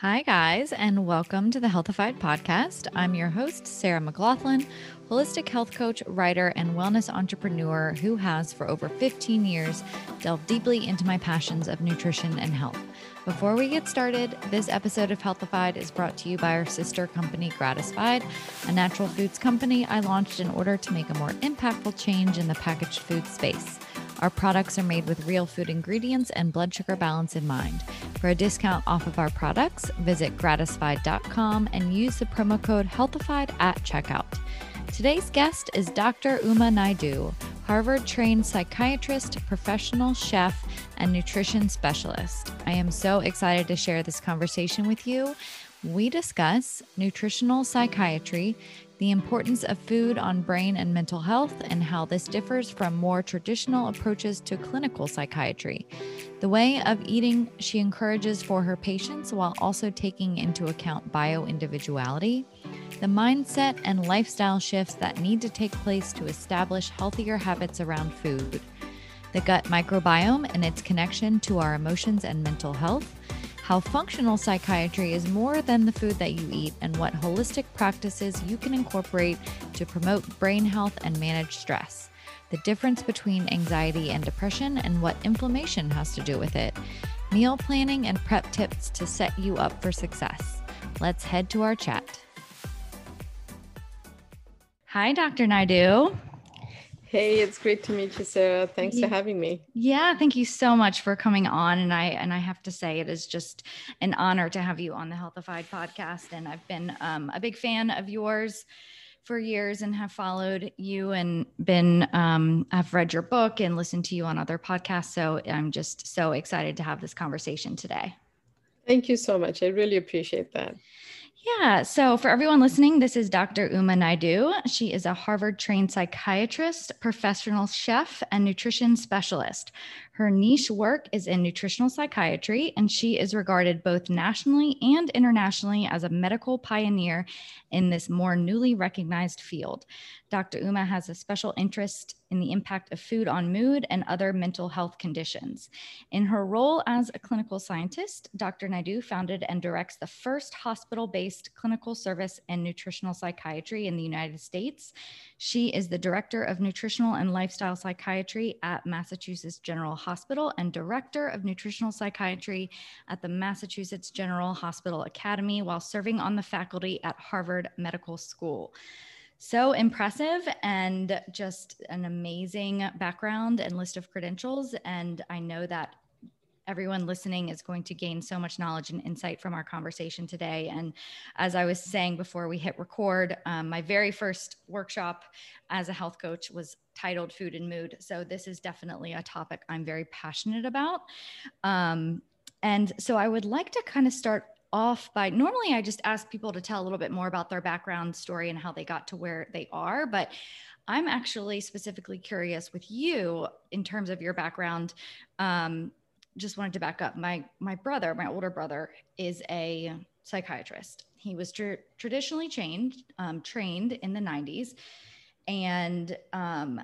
Hi, guys, and welcome to the Healthified podcast. I'm your host, Sarah McLaughlin, holistic health coach, writer, and wellness entrepreneur who has, for over 15 years, delved deeply into my passions of nutrition and health. Before we get started, this episode of Healthified is brought to you by our sister company, Gratisfied, a natural foods company I launched in order to make a more impactful change in the packaged food space. Our products are made with real food ingredients and blood sugar balance in mind. For a discount off of our products, visit gratisfied.com and use the promo code HEALTHIFIED at checkout. Today's guest is Dr. Uma Naidoo, Harvard trained psychiatrist, professional chef, and nutrition specialist. I am so excited to share this conversation with you. We discuss nutritional psychiatry, the importance of food on brain and mental health, and how this differs from more traditional approaches to clinical psychiatry. The way of eating she encourages for her patients while also taking into account bio individuality, the mindset and lifestyle shifts that need to take place to establish healthier habits around food, the gut microbiome and its connection to our emotions and mental health how functional psychiatry is more than the food that you eat, and what holistic practices you can incorporate to promote brain health and manage stress, the difference between anxiety and depression, and what inflammation has to do with it, meal planning and prep tips to set you up for success. Let's head to our chat. Hi, Dr. Naidoo. Hey, it's great to meet you, Sarah. Thanks yeah. for having me. Yeah, thank you so much for coming on. And I and I have to say, it is just an honor to have you on the Healthified podcast. And I've been um, a big fan of yours for years and have followed you and been um, I've read your book and listened to you on other podcasts. So I'm just so excited to have this conversation today. Thank you so much. I really appreciate that. Yeah. So, for everyone listening, this is Dr. Uma Naidoo. She is a Harvard trained psychiatrist, professional chef, and nutrition specialist. Her niche work is in nutritional psychiatry, and she is regarded both nationally and internationally as a medical pioneer in this more newly recognized field. Dr. Uma has a special interest in the impact of food on mood and other mental health conditions. In her role as a clinical scientist, Dr. Naidoo founded and directs the first hospital based clinical service in nutritional psychiatry in the United States. She is the director of nutritional and lifestyle psychiatry at Massachusetts General Hospital and director of nutritional psychiatry at the Massachusetts General Hospital Academy while serving on the faculty at Harvard Medical School so impressive and just an amazing background and list of credentials. And I know that everyone listening is going to gain so much knowledge and insight from our conversation today. And as I was saying before we hit record, um, my very first workshop as a health coach was titled Food and Mood. So this is definitely a topic I'm very passionate about. Um, and so I would like to kind of start off by normally I just ask people to tell a little bit more about their background story and how they got to where they are. But I'm actually specifically curious with you in terms of your background. Um, just wanted to back up. My my brother, my older brother, is a psychiatrist. He was tr- traditionally trained um, trained in the 90s, and um,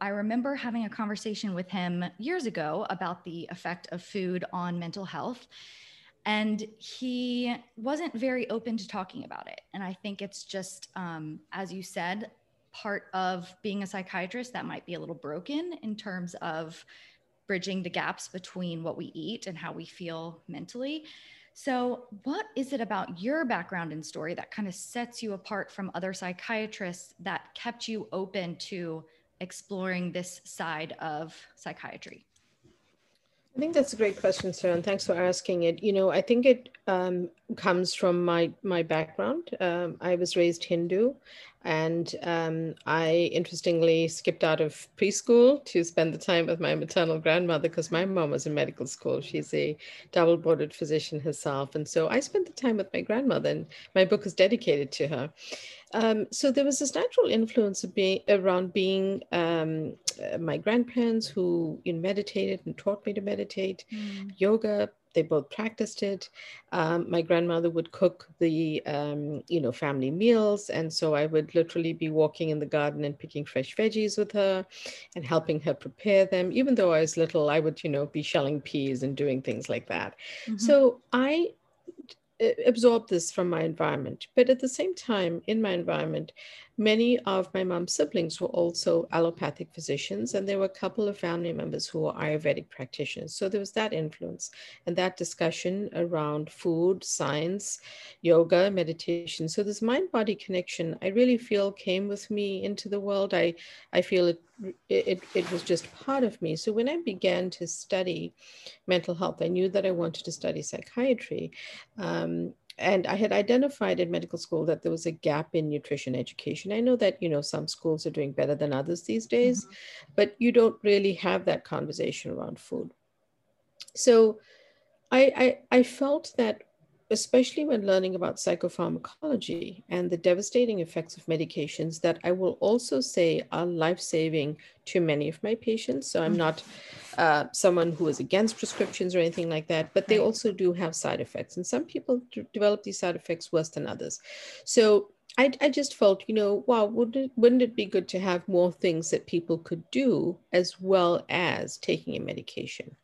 I remember having a conversation with him years ago about the effect of food on mental health and he wasn't very open to talking about it and i think it's just um, as you said part of being a psychiatrist that might be a little broken in terms of bridging the gaps between what we eat and how we feel mentally so what is it about your background and story that kind of sets you apart from other psychiatrists that kept you open to exploring this side of psychiatry I think that's a great question, Sarah, and thanks for asking it. You know, I think it um, comes from my my background. Um, I was raised Hindu, and um, I interestingly skipped out of preschool to spend the time with my maternal grandmother because my mom was in medical school. She's a double boarded physician herself, and so I spent the time with my grandmother, and my book is dedicated to her. Um, so there was this natural influence of being around being um, uh, my grandparents who you know, meditated and taught me to meditate, mm. yoga. They both practiced it. Um, my grandmother would cook the um, you know family meals, and so I would literally be walking in the garden and picking fresh veggies with her, and helping her prepare them. Even though I was little, I would you know be shelling peas and doing things like that. Mm-hmm. So I absorbed this from my environment. But at the same time, in my environment, many of my mom's siblings were also allopathic physicians, and there were a couple of family members who were Ayurvedic practitioners. So there was that influence and that discussion around food, science, yoga, meditation. So this mind-body connection, I really feel came with me into the world. I, I feel it, it, it was just part of me. So when I began to study mental health, I knew that I wanted to study psychiatry. Um, and I had identified in medical school that there was a gap in nutrition education. I know that you know some schools are doing better than others these days, mm-hmm. but you don't really have that conversation around food. So I, I, I felt that especially when learning about psychopharmacology and the devastating effects of medications that I will also say are life saving to many of my patients. So I'm not uh, someone who is against prescriptions or anything like that, but they also do have side effects. And some people d- develop these side effects worse than others. So I, I just felt, you know, wow, wouldn't it, wouldn't it be good to have more things that people could do as well as taking a medication?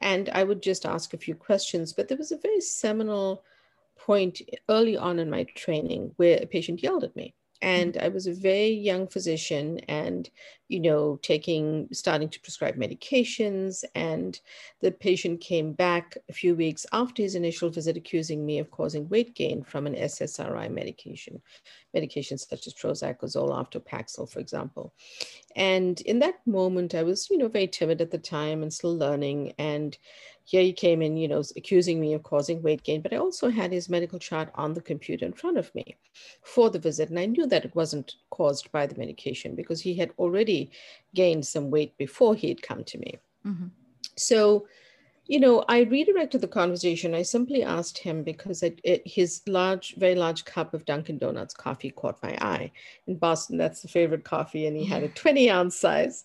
And I would just ask a few questions. But there was a very seminal point early on in my training where a patient yelled at me. And I was a very young physician and, you know, taking, starting to prescribe medications. And the patient came back a few weeks after his initial visit accusing me of causing weight gain from an SSRI medication, medications such as Prozac or Zoloft or Paxil, for example. And in that moment, I was, you know, very timid at the time and still learning. And here he came in, you know, accusing me of causing weight gain, but I also had his medical chart on the computer in front of me for the visit. And I knew that it wasn't caused by the medication because he had already gained some weight before he had come to me. Mm-hmm. So you know, I redirected the conversation. I simply asked him because it, it, his large, very large cup of Dunkin' Donuts coffee caught my eye. In Boston, that's the favorite coffee, and he had a 20 ounce size.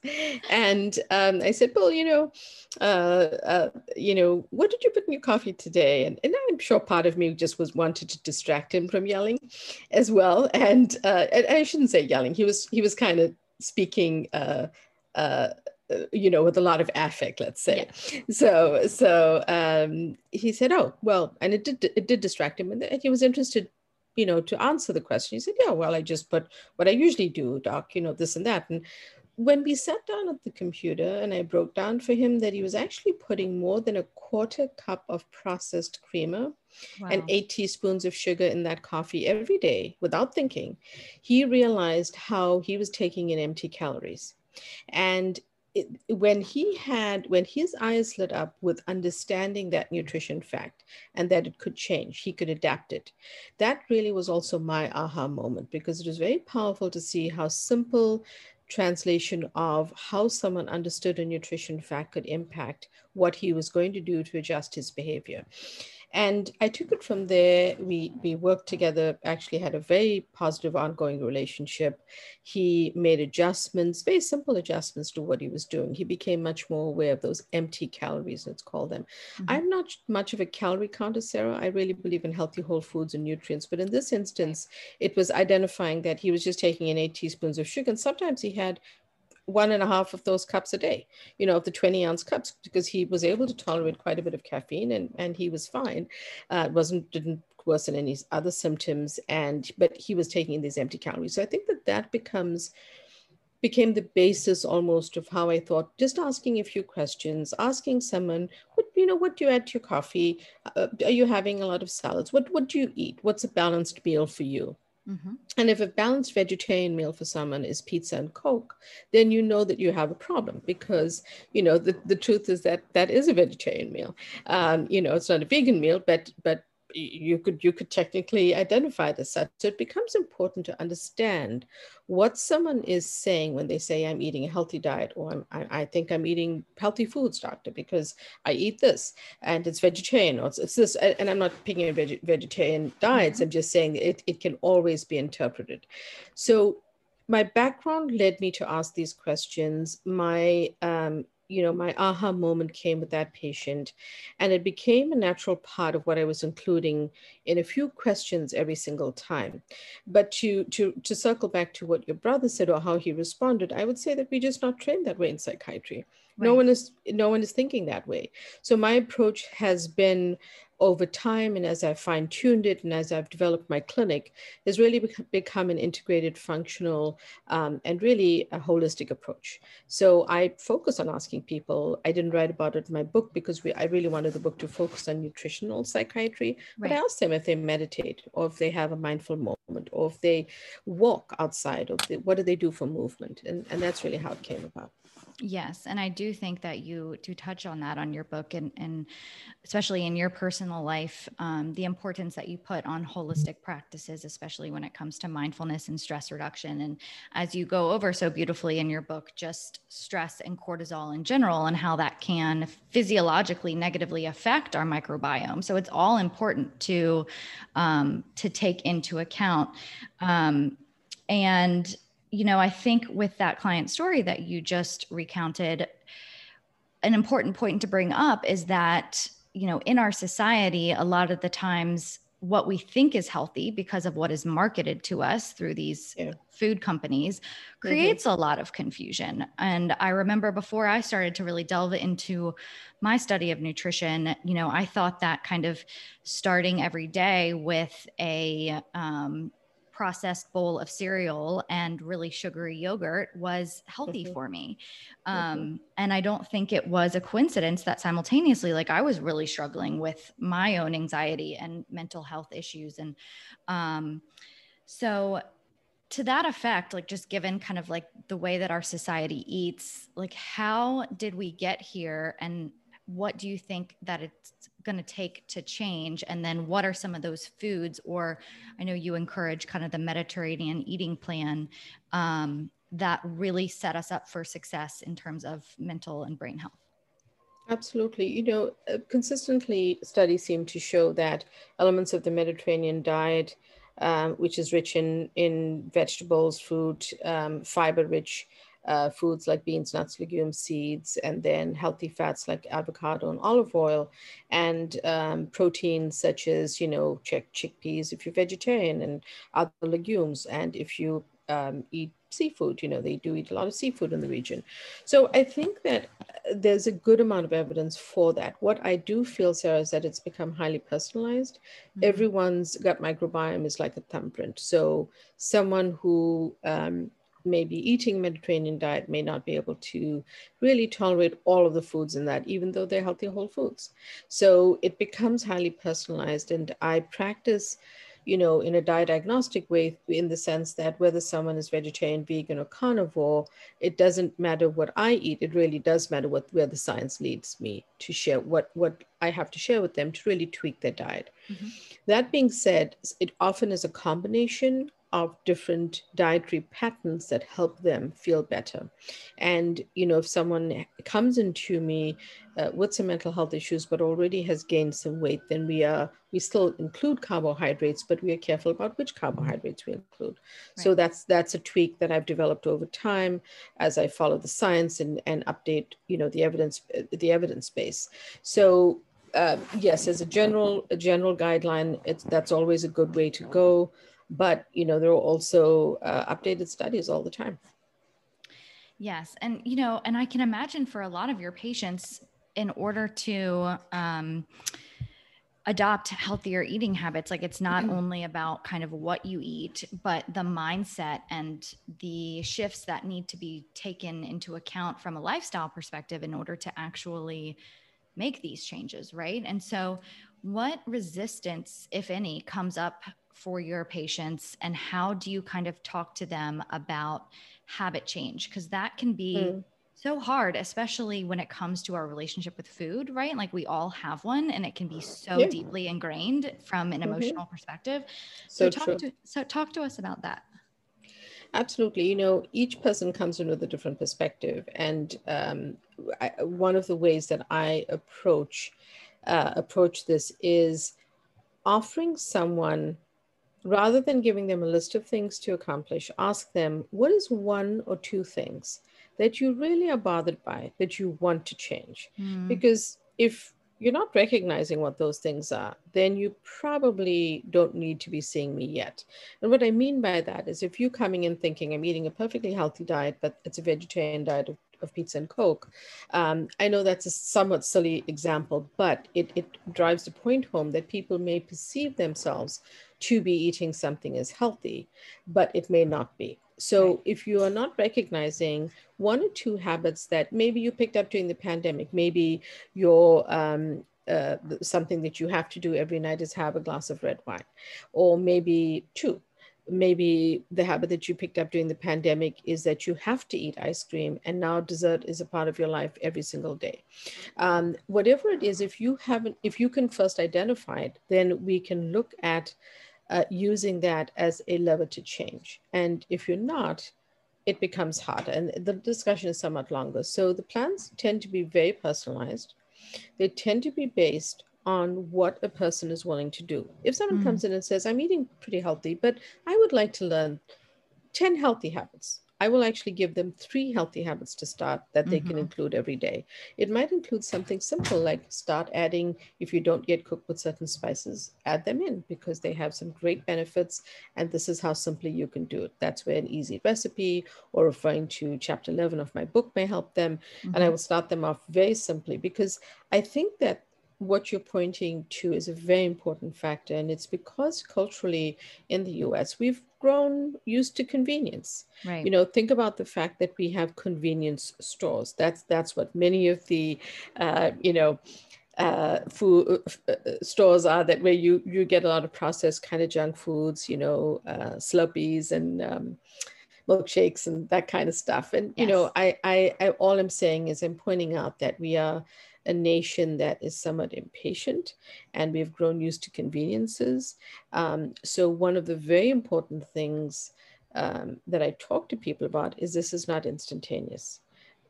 And um, I said, "Well, you know, uh, uh, you know, what did you put in your coffee today?" And, and I'm sure part of me just was wanted to distract him from yelling, as well. And, uh, and I shouldn't say yelling. He was he was kind of speaking. Uh, you know, with a lot of affect, let's say. Yeah. So, so um, he said, "Oh, well," and it did it did distract him, and he was interested, you know, to answer the question. He said, "Yeah, well, I just put what I usually do, doc, you know, this and that." And when we sat down at the computer, and I broke down for him that he was actually putting more than a quarter cup of processed creamer wow. and eight teaspoons of sugar in that coffee every day without thinking, he realized how he was taking in empty calories. And it, when he had when his eyes lit up with understanding that nutrition fact and that it could change he could adapt it. That really was also my aha moment because it was very powerful to see how simple translation of how someone understood a nutrition fact could impact what he was going to do to adjust his behavior and I took it from there. We we worked together, actually had a very positive ongoing relationship. He made adjustments, very simple adjustments to what he was doing. He became much more aware of those empty calories, let's call them. Mm-hmm. I'm not much of a calorie counter, Sarah. I really believe in healthy whole foods and nutrients. But in this instance, it was identifying that he was just taking in eight teaspoons of sugar. And sometimes he had one and a half of those cups a day, you know, of the 20 ounce cups, because he was able to tolerate quite a bit of caffeine and, and he was fine. Uh, wasn't, didn't worsen any other symptoms. And, but he was taking these empty calories. So I think that that becomes, became the basis almost of how I thought, just asking a few questions, asking someone, what, you know, what do you add to your coffee? Uh, are you having a lot of salads? What, what do you eat? What's a balanced meal for you? Mm-hmm. And if a balanced vegetarian meal for someone is pizza and Coke, then you know that you have a problem because, you know, the, the truth is that that is a vegetarian meal. Um, you know, it's not a vegan meal, but, but you could you could technically identify it as such. So it becomes important to understand what someone is saying when they say I'm eating a healthy diet or I'm, I, I think I'm eating healthy foods, doctor, because I eat this and it's vegetarian or it's, it's this. And I'm not picking a veg, vegetarian diets. Mm-hmm. I'm just saying it, it can always be interpreted. So my background led me to ask these questions. My um, you know, my aha moment came with that patient. And it became a natural part of what I was including in a few questions every single time. But to, to, to circle back to what your brother said or how he responded, I would say that we just not trained that way in psychiatry. Right. No one is no one is thinking that way. So my approach has been over time and as I've fine tuned it and as I've developed my clinic, has really become an integrated, functional, um, and really a holistic approach. So I focus on asking people. I didn't write about it in my book because we, I really wanted the book to focus on nutritional psychiatry. Right. But I asked them if they meditate or if they have a mindful moment or if they walk outside or they, what do they do for movement. And, and that's really how it came about. Yes. And I do think that you do touch on that on your book and, and especially in your personal life, um, the importance that you put on holistic practices, especially when it comes to mindfulness and stress reduction. And as you go over so beautifully in your book, just stress and cortisol in general and how that can physiologically negatively affect our microbiome. So it's all important to, um, to take into account. Um, and you know, I think with that client story that you just recounted, an important point to bring up is that, you know, in our society, a lot of the times what we think is healthy because of what is marketed to us through these yeah. food companies mm-hmm. creates mm-hmm. a lot of confusion. And I remember before I started to really delve into my study of nutrition, you know, I thought that kind of starting every day with a um, processed bowl of cereal and really sugary yogurt was healthy mm-hmm. for me. Mm-hmm. Um, mm-hmm. And I don't think it was a coincidence that simultaneously, like I was really struggling with my own anxiety and mental health issues. And um, so, to that effect, like just given kind of like the way that our society eats, like how did we get here and what do you think that it's going to take to change? And then what are some of those foods? Or i know you encourage kind of the mediterranean eating plan um, that really set us up for success in terms of mental and brain health. Absolutely. You know, uh, consistently studies seem to show that elements of the Mediterranean diet, um, which is rich in, in vegetables, fruit, um, fiber rich uh, foods like beans, nuts, legumes, seeds, and then healthy fats like avocado and olive oil, and um, proteins such as, you know, chick- chickpeas if you're vegetarian and other legumes. And if you um, eat seafood, you know, they do eat a lot of seafood in the region. So I think that uh, there's a good amount of evidence for that. What I do feel, Sarah, is that it's become highly personalized. Mm-hmm. Everyone's gut microbiome is like a thumbprint. So someone who um, maybe eating Mediterranean diet may not be able to really tolerate all of the foods in that, even though they're healthy whole foods. So it becomes highly personalized. And I practice, you know, in a diet agnostic way, in the sense that whether someone is vegetarian, vegan, or carnivore, it doesn't matter what I eat. It really does matter what where the science leads me to share what what I have to share with them to really tweak their diet. Mm-hmm. That being said, it often is a combination of different dietary patterns that help them feel better. And, you know, if someone comes into me uh, with some mental health issues, but already has gained some weight, then we are, we still include carbohydrates, but we are careful about which carbohydrates we include. Right. So that's, that's a tweak that I've developed over time as I follow the science and, and update, you know, the evidence, the evidence base. So uh, yes, as a general, a general guideline, it's, that's always a good way to go but you know there are also uh, updated studies all the time. Yes. And you know and i can imagine for a lot of your patients in order to um, adopt healthier eating habits like it's not mm-hmm. only about kind of what you eat but the mindset and the shifts that need to be taken into account from a lifestyle perspective in order to actually make these changes right? And so what resistance if any comes up for your patients and how do you kind of talk to them about habit change because that can be mm. so hard especially when it comes to our relationship with food right like we all have one and it can be so yeah. deeply ingrained from an mm-hmm. emotional perspective so, so talk true. to so talk to us about that Absolutely. You know, each person comes in with a different perspective. And um, I, one of the ways that I approach uh, approach this is offering someone rather than giving them a list of things to accomplish, ask them what is one or two things that you really are bothered by that you want to change? Mm. Because if you're not recognizing what those things are, then you probably don't need to be seeing me yet. And what I mean by that is if you're coming in thinking I'm eating a perfectly healthy diet, but it's a vegetarian diet of pizza and Coke. Um, I know that's a somewhat silly example, but it, it drives the point home that people may perceive themselves to be eating something as healthy, but it may not be. So if you are not recognizing one or two habits that maybe you picked up during the pandemic, maybe your um, uh, something that you have to do every night is have a glass of red wine, or maybe two. Maybe the habit that you picked up during the pandemic is that you have to eat ice cream, and now dessert is a part of your life every single day. Um, whatever it is, if you haven't, if you can first identify it, then we can look at uh, using that as a lever to change. And if you're not, it becomes harder. And the discussion is somewhat longer. So the plans tend to be very personalized. They tend to be based on what a person is willing to do. If someone mm. comes in and says, I'm eating pretty healthy, but I would like to learn 10 healthy habits, I will actually give them three healthy habits to start that they mm-hmm. can include every day. It might include something simple like start adding, if you don't yet cook with certain spices, add them in because they have some great benefits. And this is how simply you can do it. That's where an easy recipe or referring to chapter 11 of my book may help them. Mm-hmm. And I mm-hmm. will start them off very simply because I think that what you're pointing to is a very important factor. And it's because culturally in the US, we've grown used to convenience. Right. You know, think about the fact that we have convenience stores. That's that's what many of the, uh, you know, uh, food uh, stores are that where you you get a lot of processed kind of junk foods. You know, uh, Slurpees and. Um, milkshakes and that kind of stuff and yes. you know I, I i all i'm saying is i'm pointing out that we are a nation that is somewhat impatient and we've grown used to conveniences. Um, so, one of the very important things um, that I talk to people about is this is not instantaneous.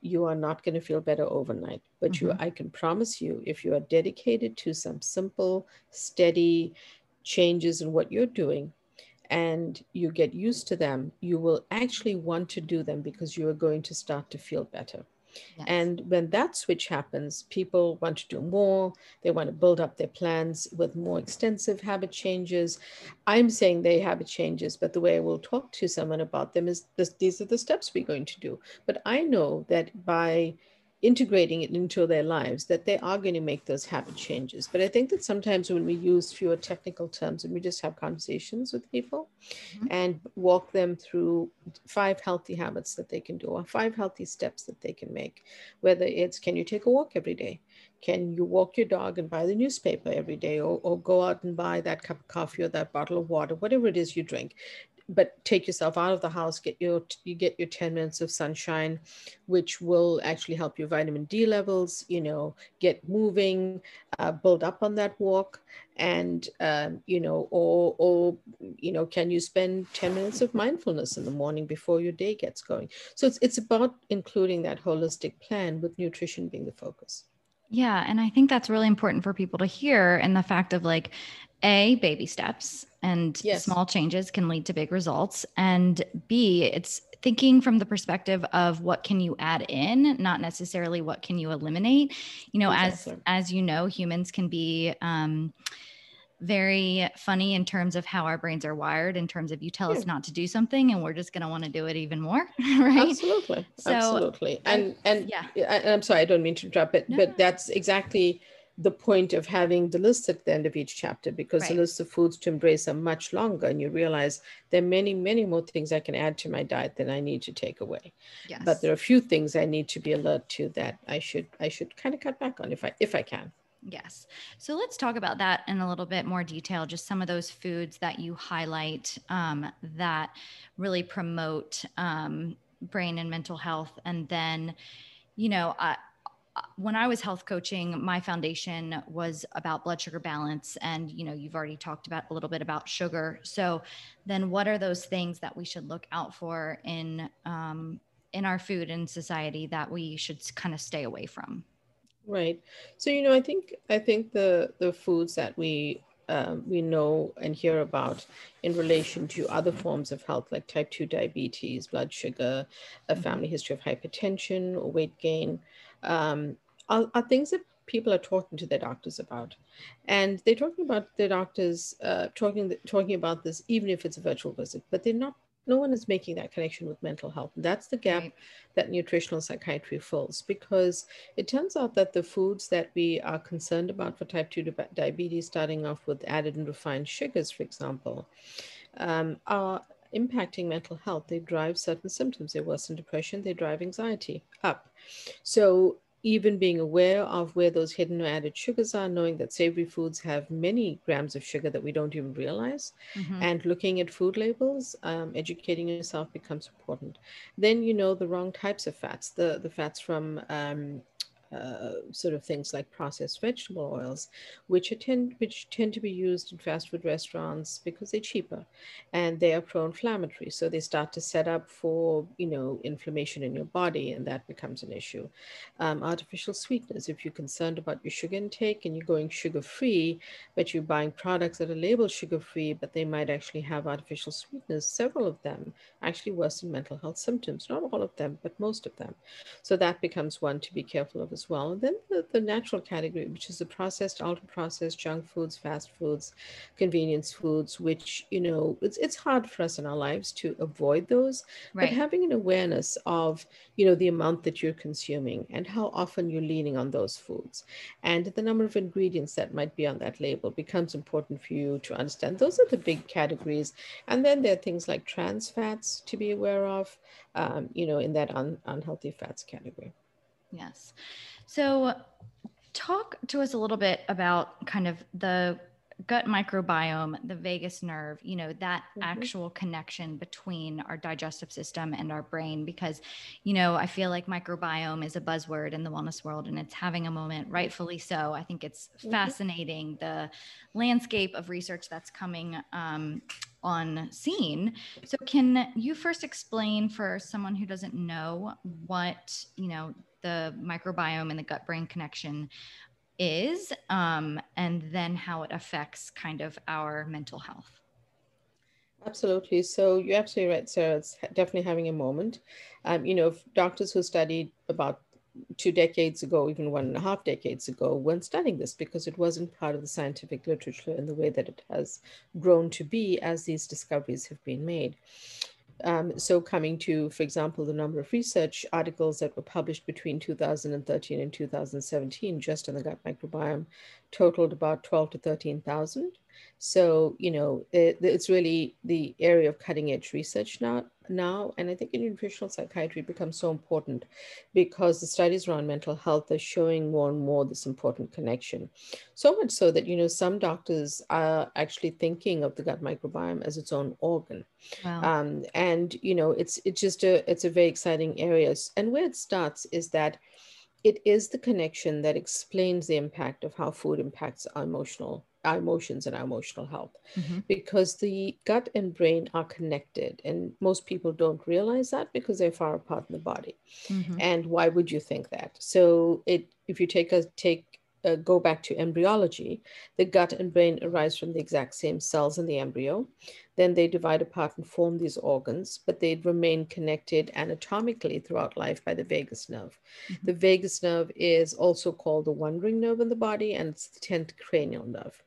You are not going to feel better overnight, but mm-hmm. you, I can promise you, if you are dedicated to some simple, steady changes in what you're doing, and you get used to them, you will actually want to do them because you are going to start to feel better. Yes. And when that switch happens, people want to do more. They want to build up their plans with more extensive habit changes. I'm saying they habit changes, but the way I will talk to someone about them is this, these are the steps we're going to do. But I know that by integrating it into their lives that they are going to make those habit changes. But i think that sometimes when we use fewer technical terms and we just have conversations with people mm-hmm. and walk them through five healthy habits that they can do or five healthy steps that they can make whether it's can you take a walk every day? Can you walk your dog and buy the newspaper every day or, or go out and buy that cup of coffee or that bottle of water whatever it is you drink but take yourself out of the house get your you get your 10 minutes of sunshine which will actually help your vitamin d levels you know get moving uh, build up on that walk. And um, you know or or you know can you spend 10 minutes of mindfulness in the morning before your day gets going? So it's, it's about including that holistic plan with nutrition being the focus. Yeah and i think that's really important for people to hear and the fact of like a baby steps and yes. small changes can lead to big results and b it's thinking from the perspective of what can you add in not necessarily what can you eliminate you know exactly. as as you know humans can be um very funny in terms of how our brains are wired in terms of you tell yeah. us not to do something and we're just going to want to do it even more right absolutely so, absolutely and and yeah and i'm sorry i don't mean to interrupt but no. but that's exactly the point of having the list at the end of each chapter because right. the list of foods to embrace are much longer and you realize there are many many more things i can add to my diet than i need to take away yes. but there are a few things i need to be alert to that i should i should kind of cut back on if i if i can Yes. So let's talk about that in a little bit more detail. Just some of those foods that you highlight um, that really promote um, brain and mental health. And then, you know, uh, when I was health coaching, my foundation was about blood sugar balance. And, you know, you've already talked about a little bit about sugar. So then what are those things that we should look out for in, um, in our food and society that we should kind of stay away from? Right. So, you know, I think, I think the, the foods that we um, we know and hear about in relation to other forms of health like type 2 diabetes, blood sugar, a family history of hypertension or weight gain, um, are, are, things that people are talking to their doctors about. And they're talking about their doctors uh, talking, talking about this, even if it's a virtual visit, but they're not no one is making that connection with mental health. That's the gap right. that nutritional psychiatry fills because it turns out that the foods that we are concerned about for type 2 diabetes, starting off with added and refined sugars, for example, um, are impacting mental health. They drive certain symptoms. They worsen depression, they drive anxiety up. So even being aware of where those hidden or added sugars are, knowing that savory foods have many grams of sugar that we don't even realize, mm-hmm. and looking at food labels, um, educating yourself becomes important. Then you know the wrong types of fats, the the fats from um, uh, sort of things like processed vegetable oils, which tend which tend to be used in fast food restaurants because they're cheaper, and they are pro-inflammatory. So they start to set up for you know inflammation in your body, and that becomes an issue. Um, artificial sweeteners. If you're concerned about your sugar intake and you're going sugar-free, but you're buying products that are labeled sugar-free, but they might actually have artificial sweeteners. Several of them actually worsen mental health symptoms. Not all of them, but most of them. So that becomes one to be careful of as well. And then the, the natural category, which is the processed, ultra processed junk foods, fast foods, convenience foods, which, you know, it's, it's hard for us in our lives to avoid those. Right. But having an awareness of, you know, the amount that you're consuming and how often you're leaning on those foods and the number of ingredients that might be on that label becomes important for you to understand. Those are the big categories. And then there are things like trans fats to be aware of, um, you know, in that un- unhealthy fats category. Yes. So, talk to us a little bit about kind of the gut microbiome, the vagus nerve, you know, that mm-hmm. actual connection between our digestive system and our brain. Because, you know, I feel like microbiome is a buzzword in the wellness world and it's having a moment, rightfully so. I think it's mm-hmm. fascinating the landscape of research that's coming um, on scene. So, can you first explain for someone who doesn't know what, you know, the microbiome and the gut brain connection is, um, and then how it affects kind of our mental health. Absolutely. So you're absolutely right, Sarah. It's definitely having a moment. Um, you know, doctors who studied about two decades ago, even one and a half decades ago, weren't studying this because it wasn't part of the scientific literature in the way that it has grown to be as these discoveries have been made. Um, so coming to, for example, the number of research articles that were published between 2013 and 2017 just on the gut microbiome totaled about 12 to 13,000. So, you know, it, it's really the area of cutting edge research now, now. And I think in nutritional psychiatry becomes so important because the studies around mental health are showing more and more this important connection. So much so that, you know, some doctors are actually thinking of the gut microbiome as its own organ. Wow. Um, and, you know, it's, it's just a, it's a very exciting area. And where it starts is that it is the connection that explains the impact of how food impacts our emotional our emotions and our emotional health mm-hmm. because the gut and brain are connected and most people don't realize that because they're far apart in the body mm-hmm. and why would you think that so it if you take a take uh, go back to embryology, the gut and brain arise from the exact same cells in the embryo. Then they divide apart and form these organs, but they remain connected anatomically throughout life by the vagus nerve. Mm-hmm. The vagus nerve is also called the wandering nerve in the body, and it's the 10th cranial nerve.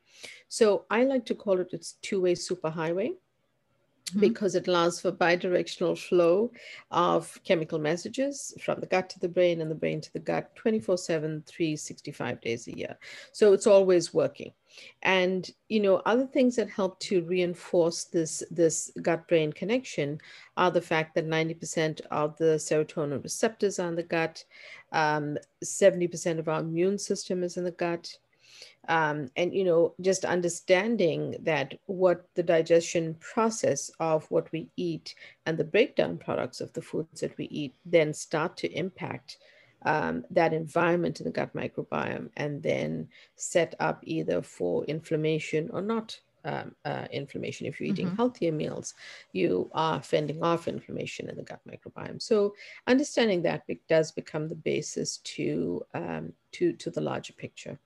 So I like to call it its two-way superhighway mm-hmm. because it allows for bidirectional flow of chemical messages from the gut to the brain and the brain to the gut 24 7, 365 days a year. So it's always working. And you know, other things that help to reinforce this this gut brain connection are the fact that 90% of the serotonin receptors are in the gut, um, 70% of our immune system is in the gut um, and you know just understanding that what the digestion process of what we eat and the breakdown products of the foods that we eat then start to impact um, that environment in the gut microbiome and then set up either for inflammation or not um, uh, inflammation. If you're eating mm-hmm. healthier meals, you are fending off inflammation in the gut microbiome. So understanding that does become the basis to um, to to the larger picture.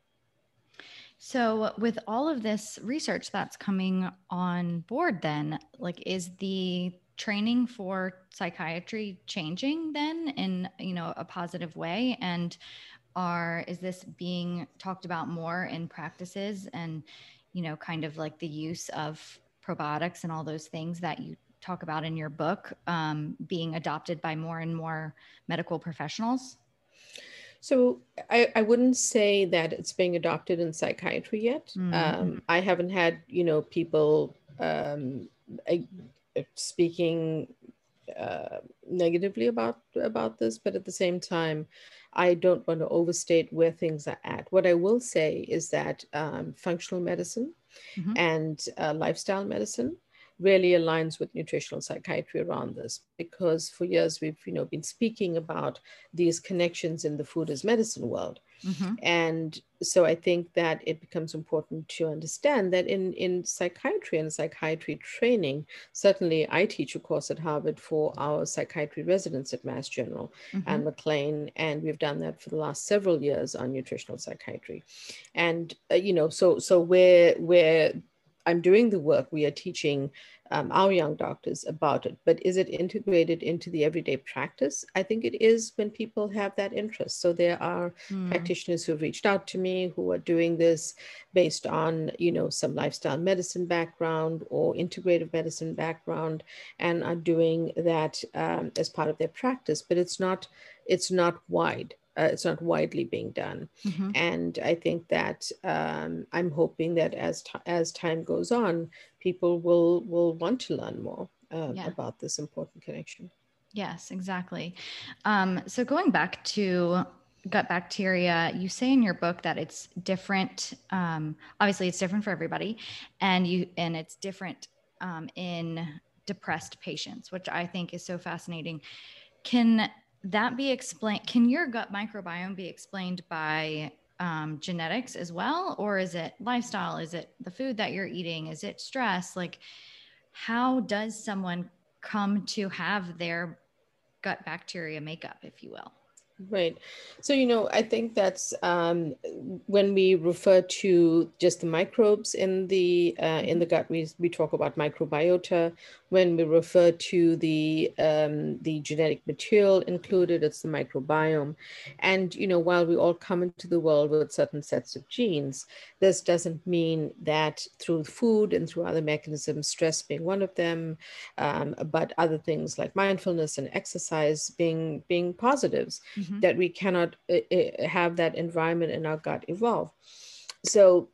So, with all of this research that's coming on board, then, like, is the training for psychiatry changing then in you know a positive way and are is this being talked about more in practices and you know kind of like the use of probiotics and all those things that you talk about in your book um, being adopted by more and more medical professionals? So I, I wouldn't say that it's being adopted in psychiatry yet. Mm-hmm. Um, I haven't had, you know, people um, speaking uh, negatively about about this, but at the same time, I don't want to overstate where things are at. What I will say is that um, functional medicine mm-hmm. and uh, lifestyle medicine really aligns with nutritional psychiatry around this because for years we've you know been speaking about these connections in the food as medicine world mm-hmm. and so i think that it becomes important to understand that in in psychiatry and psychiatry training certainly i teach a course at harvard for our psychiatry residents at mass general mm-hmm. and mclean and we've done that for the last several years on nutritional psychiatry and uh, you know so so where where I'm doing the work, we are teaching um, our young doctors about it. But is it integrated into the everyday practice? I think it is when people have that interest. So there are mm. practitioners who have reached out to me who are doing this based on, you know, some lifestyle medicine background or integrative medicine background, and are doing that um, as part of their practice. But it's not it's not wide uh, it's not widely being done. Mm-hmm. And I think that um, I'm hoping that as t- as time goes on, people will will want to learn more uh, yeah. about this important connection. Yes, exactly. Um, so going back to gut bacteria, you say in your book that it's different. Um, obviously, it's different for everybody, and you and it's different um, in depressed patients, which I think is so fascinating. Can that be explained? Can your gut microbiome be explained by um, genetics as well? Or is it lifestyle? Is it the food that you're eating? Is it stress? Like, how does someone come to have their gut bacteria makeup, if you will? Right. So, you know, I think that's um, when we refer to just the microbes in the uh, in the gut, we, we talk about microbiota. When we refer to the um, the genetic material included, it's the microbiome. And, you know, while we all come into the world with certain sets of genes, this doesn't mean that through food and through other mechanisms, stress being one of them, um, but other things like mindfulness and exercise being being positives. Mm-hmm that we cannot uh, have that environment in our gut evolve. So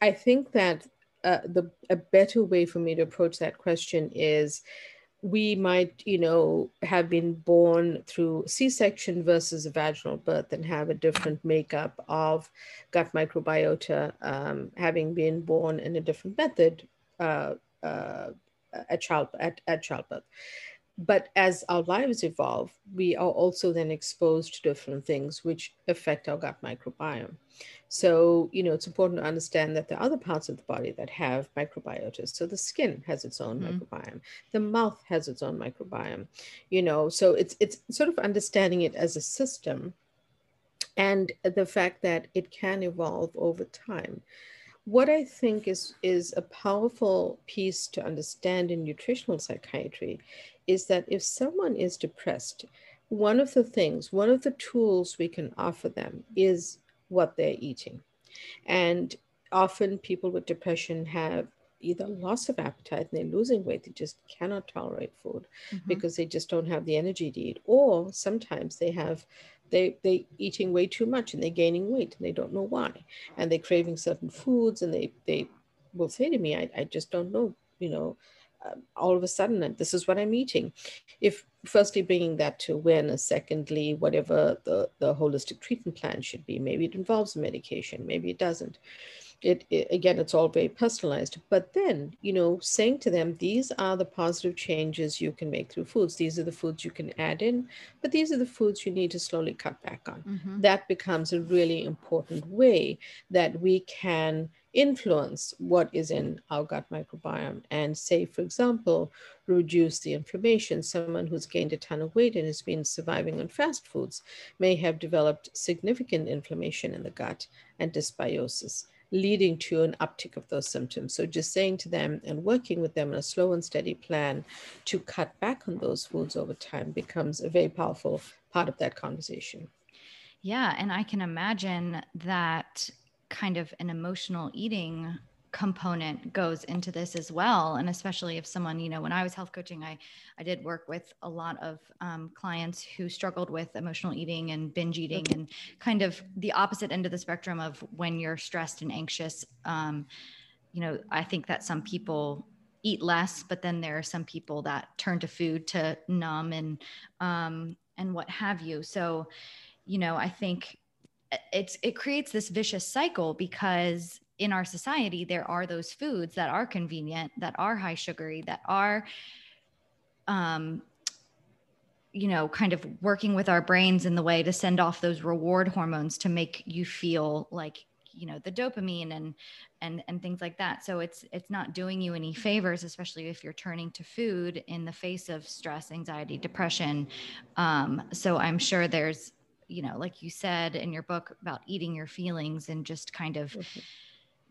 I think that uh, the a better way for me to approach that question is we might you know have been born through c-section versus a vaginal birth and have a different makeup of gut microbiota um, having been born in a different method uh, uh, at, child, at, at childbirth but as our lives evolve, we are also then exposed to different things which affect our gut microbiome. So, you know, it's important to understand that there are other parts of the body that have microbiota. So the skin has its own mm-hmm. microbiome, the mouth has its own microbiome, you know, so it's it's sort of understanding it as a system and the fact that it can evolve over time what I think is, is a powerful piece to understand in nutritional psychiatry is that if someone is depressed, one of the things, one of the tools we can offer them is what they're eating. And often people with depression have either loss of appetite and they're losing weight, they just cannot tolerate food mm-hmm. because they just don't have the energy to eat. Or sometimes they have they they eating way too much and they're gaining weight and they don't know why. And they're craving certain foods and they they will say to me, I, I just don't know, you know, uh, all of a sudden this is what i'm eating. If firstly bringing that to awareness. Secondly whatever the, the holistic treatment plan should be. Maybe it involves medication. Maybe it doesn't it, it, again it's all very personalized but then you know saying to them these are the positive changes you can make through foods these are the foods you can add in but these are the foods you need to slowly cut back on mm-hmm. that becomes a really important way that we can influence what is in our gut microbiome and say, for example, reduce the inflammation. Someone who's gained a ton of weight and has been surviving on fast foods may have developed significant inflammation in the gut and dysbiosis leading to an uptick of those symptoms. So just saying to them and working with them in a slow and steady plan to cut back on those foods over time becomes a very powerful part of that conversation. Yeah, and I can imagine that kind of an emotional eating component goes into this as well. And especially if someone you know when i was health coaching i i did work with a lot of um, clients who struggled with emotional eating and binge eating and kind of the opposite end of the spectrum of when you're stressed and anxious. Um, you know i think that some people eat less but then there are some people that turn to food to numb and um, and what have you. So you know i think it's it creates this vicious cycle because in our society there are those foods that are convenient that are high sugary that are um you know kind of working with our brains in the way to send off those reward hormones to make you feel like you know the dopamine and and and things like that. So it's it's not doing you any favors especially if you're turning to food in the face of stress anxiety depression. Um, so i'm sure there's you know like you said in your book about eating your feelings and just kind of mm-hmm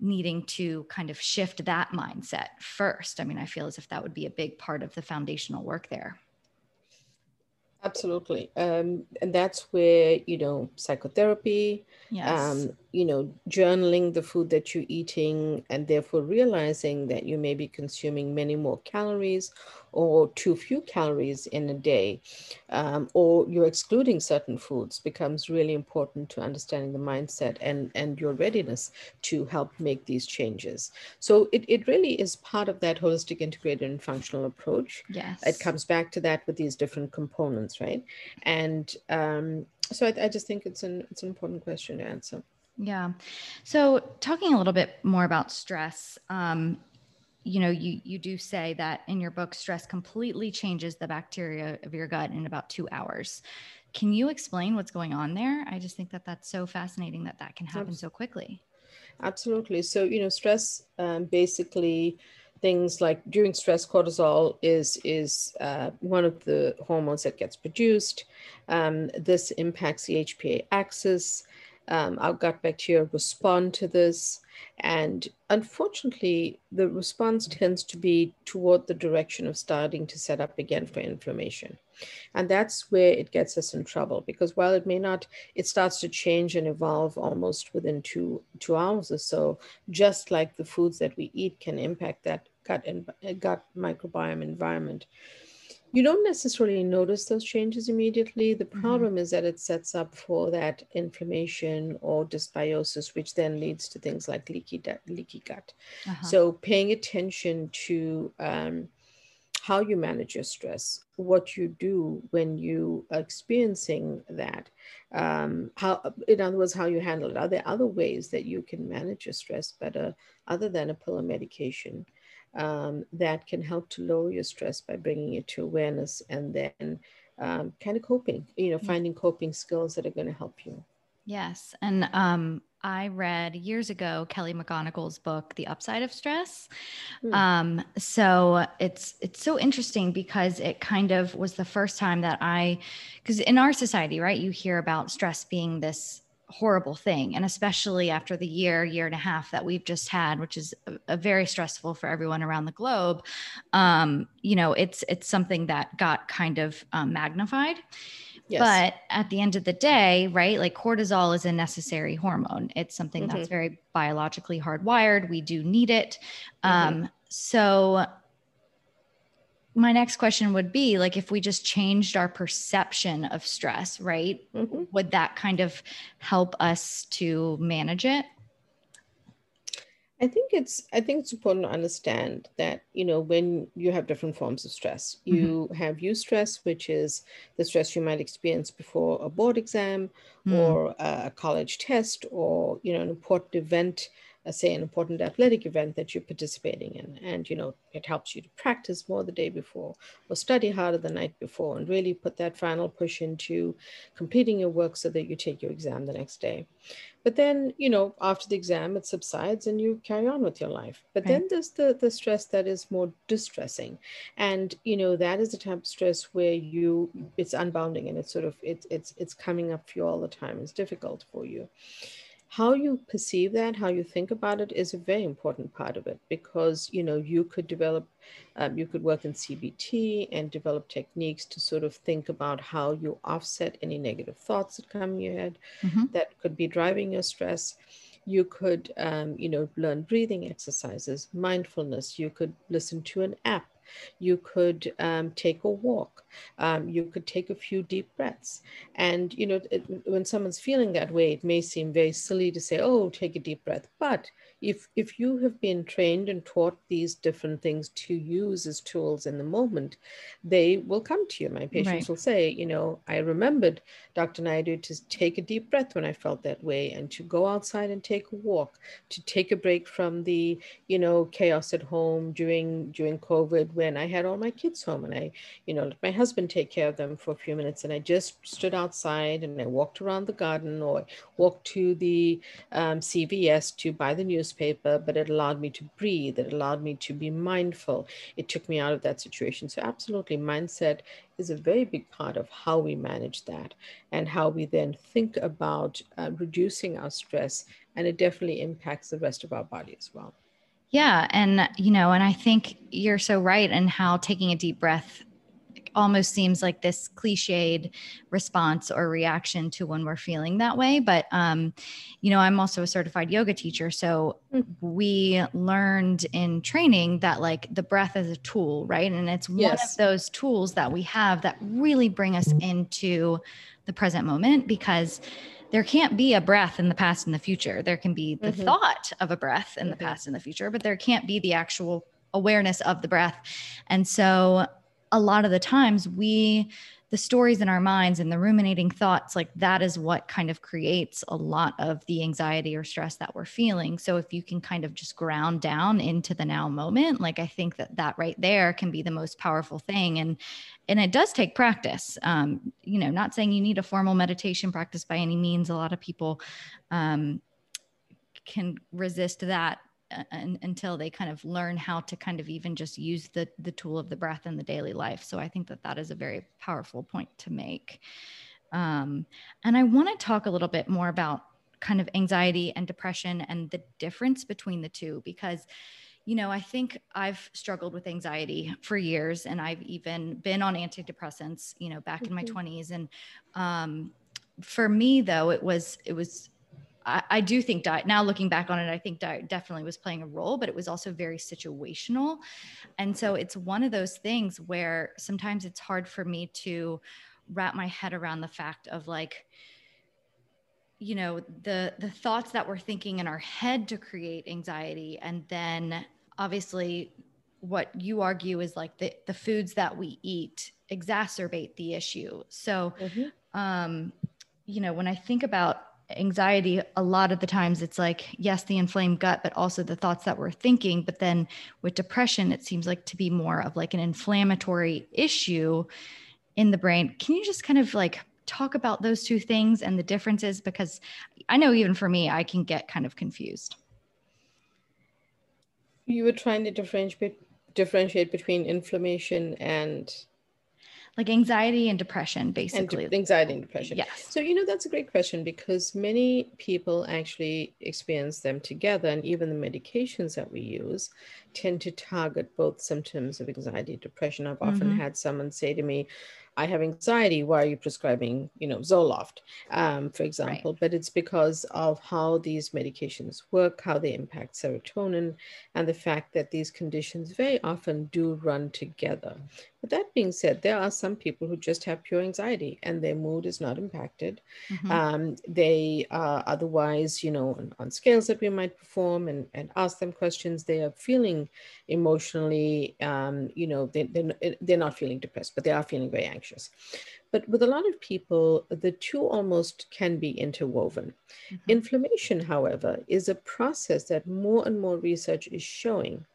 needing to kind of shift that mindset first. I mean, I feel as if that would be a big part of the foundational work there. Absolutely. Um, and that's where, you know, psychotherapy, yes. um, you know, journaling the food that you're eating and therefore realizing that you may be consuming many more calories or too few calories in a day, um, or you're excluding certain foods becomes really important to understanding the mindset and, and your readiness to help make these changes. So it, it really is part of that holistic, integrated, and functional approach. Yes. It comes back to that with these different components, right? And um, so I, I just think it's an it's an important question to answer. Yeah. So talking a little bit more about stress, um, you know you you do say that in your book stress completely changes the bacteria of your gut in about two hours can you explain what's going on there i just think that that's so fascinating that that can happen so quickly absolutely so you know stress um, basically things like during stress cortisol is is uh, one of the hormones that gets produced. Um, this impacts the hpa axis. Um, our gut bacteria respond to this. And unfortunately, the response tends to be toward the direction of starting to set up again for inflammation. And that's where it gets us in trouble because while it may not, it starts to change and evolve almost within two, two hours or so, just like the foods that we eat can impact that gut and gut microbiome environment you don't necessarily notice those changes immediately. The mm-hmm. problem mm-hmm. is that it sets up for that inflammation or dysbiosis, which then leads to things like leaky, leaky gut. Uh-huh. So, paying attention to um, how you manage your stress, what you do when you are experiencing that, um, how, in other words, how you handle it. Are there other ways that you can manage your stress better other than a pill or medication? Um, that can help to lower your stress by bringing it to awareness and then um, kind of coping, you know, finding coping skills that are going to help you. Yes. And um, I read years ago Kelly McGonigal's book, The Upside of Stress. Mm. Um, so it's it's so interesting because it kind of was the first time that I, because in our society, right, you hear about stress being this horrible thing and especially after the year year and a half that we've just had which is a, a very stressful for everyone around the globe um, you know it's it's something that got kind of um, magnified yes. but at the end of the day right like cortisol is a necessary hormone it's something mm-hmm. that's very biologically hardwired we do need it mm-hmm. um, so my next question would be like if we just changed our perception of stress right mm-hmm. would that kind of help us to manage it i think it's i think it's important to understand that you know when you have different forms of stress you mm-hmm. have eustress which is the stress you might experience before a board exam mm. or a college test or you know an important event uh, say an important athletic event that you're participating in. And you know it helps you to practice more the day before or study harder the night before and really put that final push into completing your work so that you take your exam the next day. But then you know after the exam it subsides and you carry on with your life. But right. then there's the the stress that is more distressing. And you know that is the type of stress where you it's unbounding and it's sort of it's it's it's coming up for you all the time. It's difficult for you how you perceive that how you think about it is a very important part of it because you know you could develop um, you could work in cbt and develop techniques to sort of think about how you offset any negative thoughts that come in your head mm-hmm. that could be driving your stress You could, um, you know, learn breathing exercises, mindfulness. You could listen to an app you could um, take a walk. Um, you could take a few deep breaths. And, you know, it, when someone's feeling that way, it may seem very silly to say, oh, take a deep breath. But if if you have been trained and taught these different things to use as tools in the moment they will come to you my patients right. will say you know i remembered dr naidoo to take a deep breath when i felt that way and to go outside and take a walk to take a break from the you know chaos at home during during covid when i had all my kids home and i you know let my husband take care of them for a few minutes and i just stood outside and i walked around the garden or walked to the um, cvs to buy the news newspaper, but it allowed me to breathe. It allowed me to be mindful. It took me out of that situation. So, absolutely, mindset is a very big part of how we manage that and how we then think about uh, reducing our stress. And it definitely impacts the rest of our body as well. Yeah. And, you know, and I think you're so right in how taking a deep breath almost seems like this cliched response or reaction to when we're feeling that way. But, um, you know, I'm also a certified yoga teacher. So mm. we learned in training that like the breath is a tool, right? And it's yes. one of those tools that we have that really bring us into the present moment because there can't be a breath in the past and the future. There can be the mm-hmm. thought of a breath in mm-hmm. the past and the future, but there can't be the actual awareness of the breath. And so a lot of the times we the stories in our minds and the ruminating thoughts like that is what kind of creates a lot of the anxiety or stress that we're feeling. So if you can kind of just ground down into the now moment like i think that that right there can be the most powerful thing. And and it does take practice. Um, you know not saying you need a formal meditation practice by any means. A lot of people um, can resist that until they kind of learn how to kind of even just use the the tool of the breath in the daily life. So I think that that is a very powerful point to make. Um, and I want to talk a little bit more about kind of anxiety and depression and the difference between the two because you know, I think I've struggled with anxiety for years and I've even been on antidepressants, you know, back mm-hmm. in my 20s mm-hmm. and um for me though it was it was I, I, do think diet now looking back on it, I think diet definitely was playing a role, but it was also very situational. And so it's one of those things where sometimes it's hard for me to wrap my head around the fact of like, you know, the the thoughts that we're thinking in our head to create anxiety. And then obviously what you argue is like the, the foods that we eat exacerbate the issue. So mm-hmm. um, you know, when I think about anxiety a lot of the times it's like yes the inflamed gut but also the thoughts that we're thinking. But then with depression it seems like to be more of like an inflammatory issue in the brain. Can you just kind of like talk about those two things and the differences? Because i know even for me i can get kind of confused. You were trying to differentiate differentiate between inflammation and like anxiety and depression basically. and anxiety and depression. Yes. So you know that's a great question because many people actually experience them together and even the medications that we use tend to target both symptoms of anxiety and depression. I've often mm-hmm. had someone say to me I have anxiety. Why are you prescribing, you know, Zoloft, um, for example? Right. But it's because of how these medications work, how they impact serotonin, and the fact that these conditions very often do run together. But that being said, there are some people who just have pure anxiety and their mood is not impacted. Mm-hmm. Um, they are otherwise, you know, on, on, scales that we might perform and, and ask them questions, they are feeling emotionally, um, you know, they, they're, they're not feeling depressed, but they are feeling very anxious. But with a lot of people, the two almost can be interwoven. Mm-hmm. Inflammation, however, is a process that more and more research is showing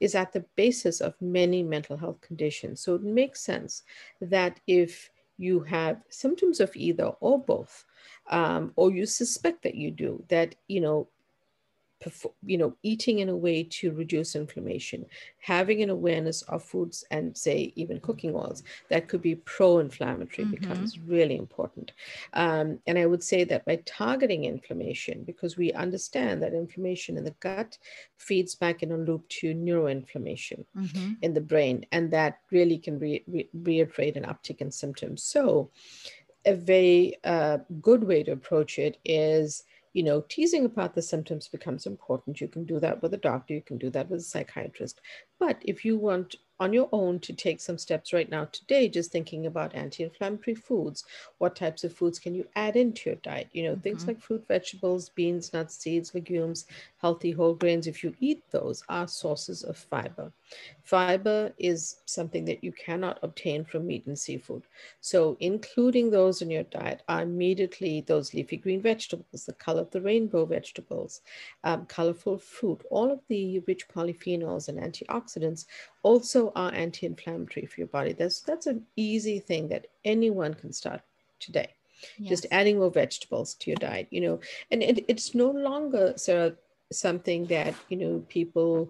is at the basis of many mental health conditions. So it makes sense that if you have symptoms of either or both, um, or you suspect that you do, that, you know, you know, eating in a way to reduce inflammation, having an awareness of foods and say even cooking oils that could be pro-inflammatory mm-hmm. becomes really important. Um, and I would say that by targeting inflammation, because we understand that inflammation in the gut feeds back in a loop to neuroinflammation mm-hmm. in the brain, and that really can re- re- reiterate an uptick in symptoms. So a very uh, good way to approach it is you know, teasing apart the symptoms becomes important. You can do that with a doctor, you can do that with a psychiatrist. But if you want on your own to take some steps right now today, just thinking about anti-inflammatory foods. What types of foods can you add into your diet? You know, mm-hmm. things like fruit, vegetables, beans, nuts, seeds, legumes, healthy whole grains. If you eat those, are sources of fiber. Fiber is something that you cannot obtain from meat and seafood. So including those in your diet are immediately those leafy green vegetables, the color of the rainbow vegetables, um, colorful fruit, all of the rich polyphenols and antioxidants also are anti-inflammatory for your body. That's that's an easy thing that anyone can start today. Yes. Just adding more vegetables to your diet, you know, and it, it's no longer Sarah something that you know people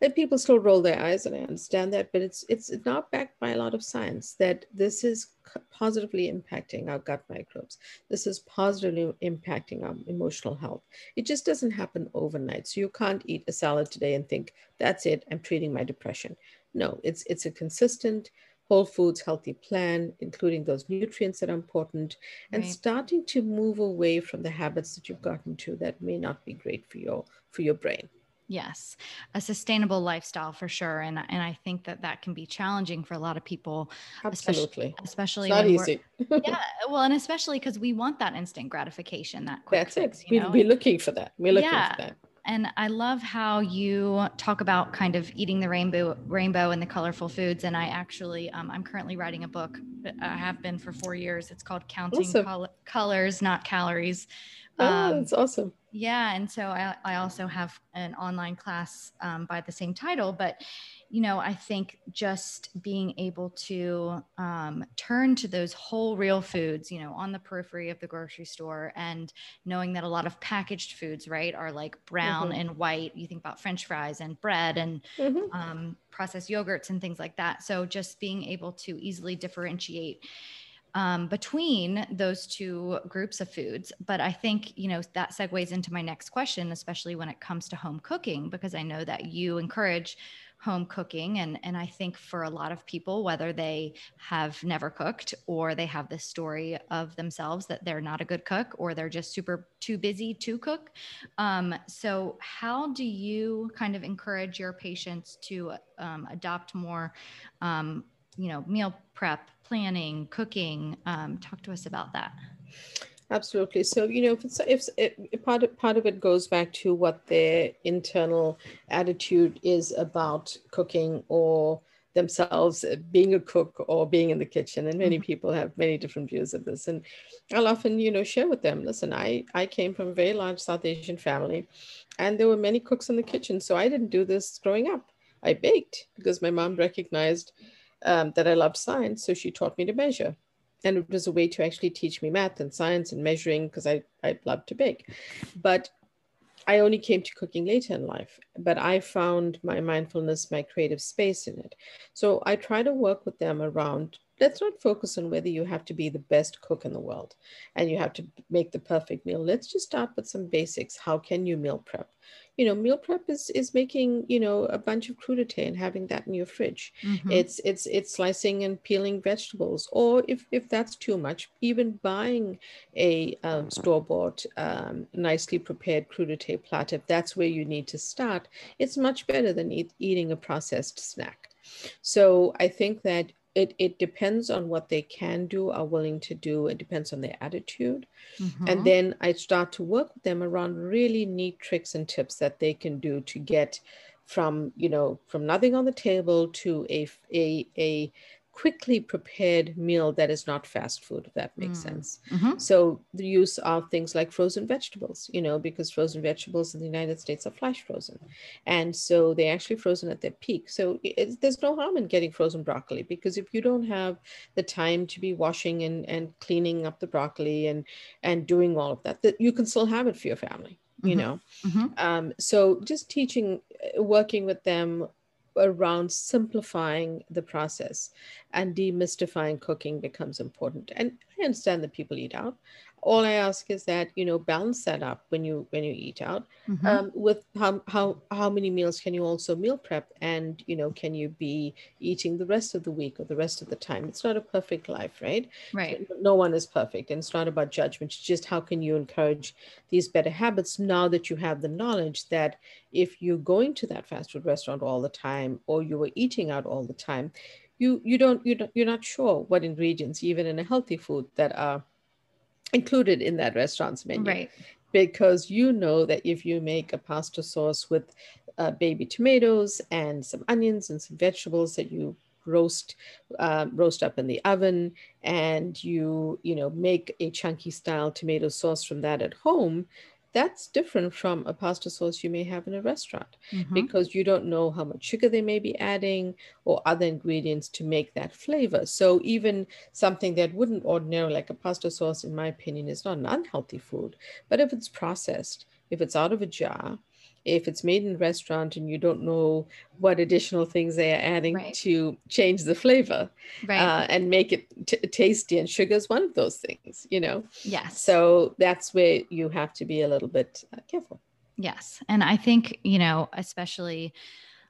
that people still roll their eyes and i understand that but it's it's not backed by a lot of science that this is positively impacting our gut microbes this is positively impacting our emotional health it just doesn't happen overnight so you can't eat a salad today and think that's it i'm treating my depression no it's it's a consistent whole foods healthy plan, including those nutrients that are important, and right. starting to move away from the habits that you've gotten to that may not be great for your for your brain. Yes, a sustainable lifestyle for sure, and and I think that that can be challenging for a lot of people. Absolutely, especially, especially not easy. yeah, well, and especially because we want that instant gratification. That quick. that's fix, it. We, we're looking for that. We're looking yeah. for that. And I love how you talk about kind of eating the rainbow, rainbow and the colorful foods. And I actually, um, I'm currently writing a book. I have been for four years. It's called Counting awesome. Col- Colors, Not Calories. Oh, um, that's awesome. Yeah, and so I, I also have an online class um, by the same title, but you know, I think just being able to um, turn to those whole real foods, you know, on the periphery of the grocery store and knowing that a lot of packaged foods, right, are like brown mm-hmm. and white. You think about French fries and bread and mm-hmm. um, processed yogurts and things like that. So just being able to easily differentiate um, between those two groups of foods. But I think, you know, that segues into my next question, especially when it comes to home cooking, because I know that you encourage home cooking and and I think for a lot of people whether they have never cooked or they have this story of themselves that they're not a good cook or they're just super too busy to cook um, so how do you kind of encourage your patients to um, adopt more um, you know meal prep planning cooking? Um, talk to us about that Absolutely. So you know, if it's if, part of, part of it goes back to what their internal attitude is about cooking or themselves being a cook or being in the kitchen and many mm-hmm. people have many different views of this and i'll often you know share with them listen i i came from a very large south asian family and there were many cooks in the kitchen so i didn't do this growing up i baked because my mom recognized um, that i loved science so she taught me to measure and it was a way to actually teach me math and science and measuring because I, I love to bake. But I only came to cooking later in life, but I found my mindfulness, my creative space in it. So I try to work with them around let's not focus on whether you have to be the best cook in the world and you have to make the perfect meal. Let's just start with some basics. How can you meal prep? you know meal prep is is making you know a bunch of crudité and having that in your fridge mm-hmm. it's it's it's slicing and peeling vegetables or if if that's too much even buying a um, store-bought um, nicely prepared crudité platter if that's where you need to start it's much better than eat, eating a processed snack so i think that it, it depends on what they can do, are willing to do. It depends on their attitude. Mm-hmm. And then I start to work with them around really neat tricks and tips that they can do to get from, you know, from nothing on the table to a, a, a quickly prepared meal that is not fast food, if that makes mm. sense. Mm-hmm. So the use of things like frozen vegetables, you know, because frozen vegetables in the United States are flash frozen. And so they're actually frozen at their peak. So there's no harm in getting frozen broccoli because if you don't have the time to be washing and, and cleaning up the broccoli and, and doing all of that, that you can still have it for your family you mm-hmm. know mm-hmm. um, so just teaching working with them around simplifying the process and demystifying cooking becomes important. And I understand that people eat out all i ask is that you know balance that up when you when you eat out. Mm-hmm. um, with how, how how many meals can you also meal prep? And you know can you be eating the rest of the week or the rest of the time? It's not a perfect life right? Right. No one is perfect and it's not about judgment. It's just how can you encourage these better habits now that you have the knowledge that if you're going to that fast food restaurant all the time or you were eating out all the time you you don't you don't, you're not sure what ingredients even in a healthy food that are included in that restaurant's menu. Right. Because you know that if you make a pasta sauce with uh, baby tomatoes and some onions and some vegetables that you roast um, roast up in the oven and you you know make a chunky style tomato sauce from that at home that's different from a pasta sauce you may have in a restaurant mm-hmm. because you don't know how much sugar they may be adding or other ingredients to make that flavor. So even something that wouldn't ordinarily, like a pasta sauce, in my opinion, is not an unhealthy food. But if it's processed, if it's out of a jar, if it's made in a restaurant and you don't know what additional things they are adding right. to change the flavor right. uh, and make it t- tasty and sugar is one of those things you know yes so that's where you have to be a little bit uh, careful yes and i think you know especially